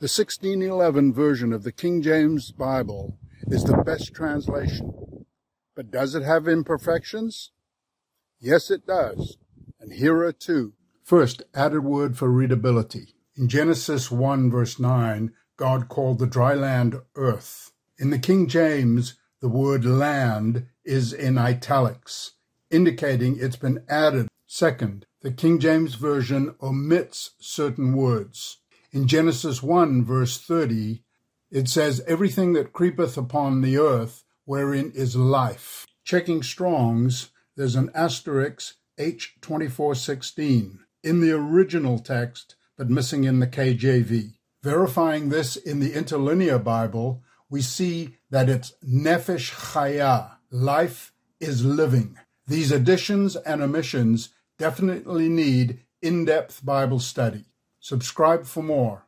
The 1611 version of the King James Bible is the best translation. But does it have imperfections? Yes, it does. And here are two. First, added word for readability. In Genesis 1 verse 9, God called the dry land earth. In the King James, the word land is in italics, indicating it's been added. Second, the King James Version omits certain words. In Genesis 1, verse 30, it says, Everything that creepeth upon the earth, wherein is life. Checking Strong's, there's an asterisk H2416 in the original text, but missing in the KJV. Verifying this in the Interlinear Bible, we see that it's Nefesh Chaya, life is living. These additions and omissions definitely need in depth Bible study. Subscribe for more.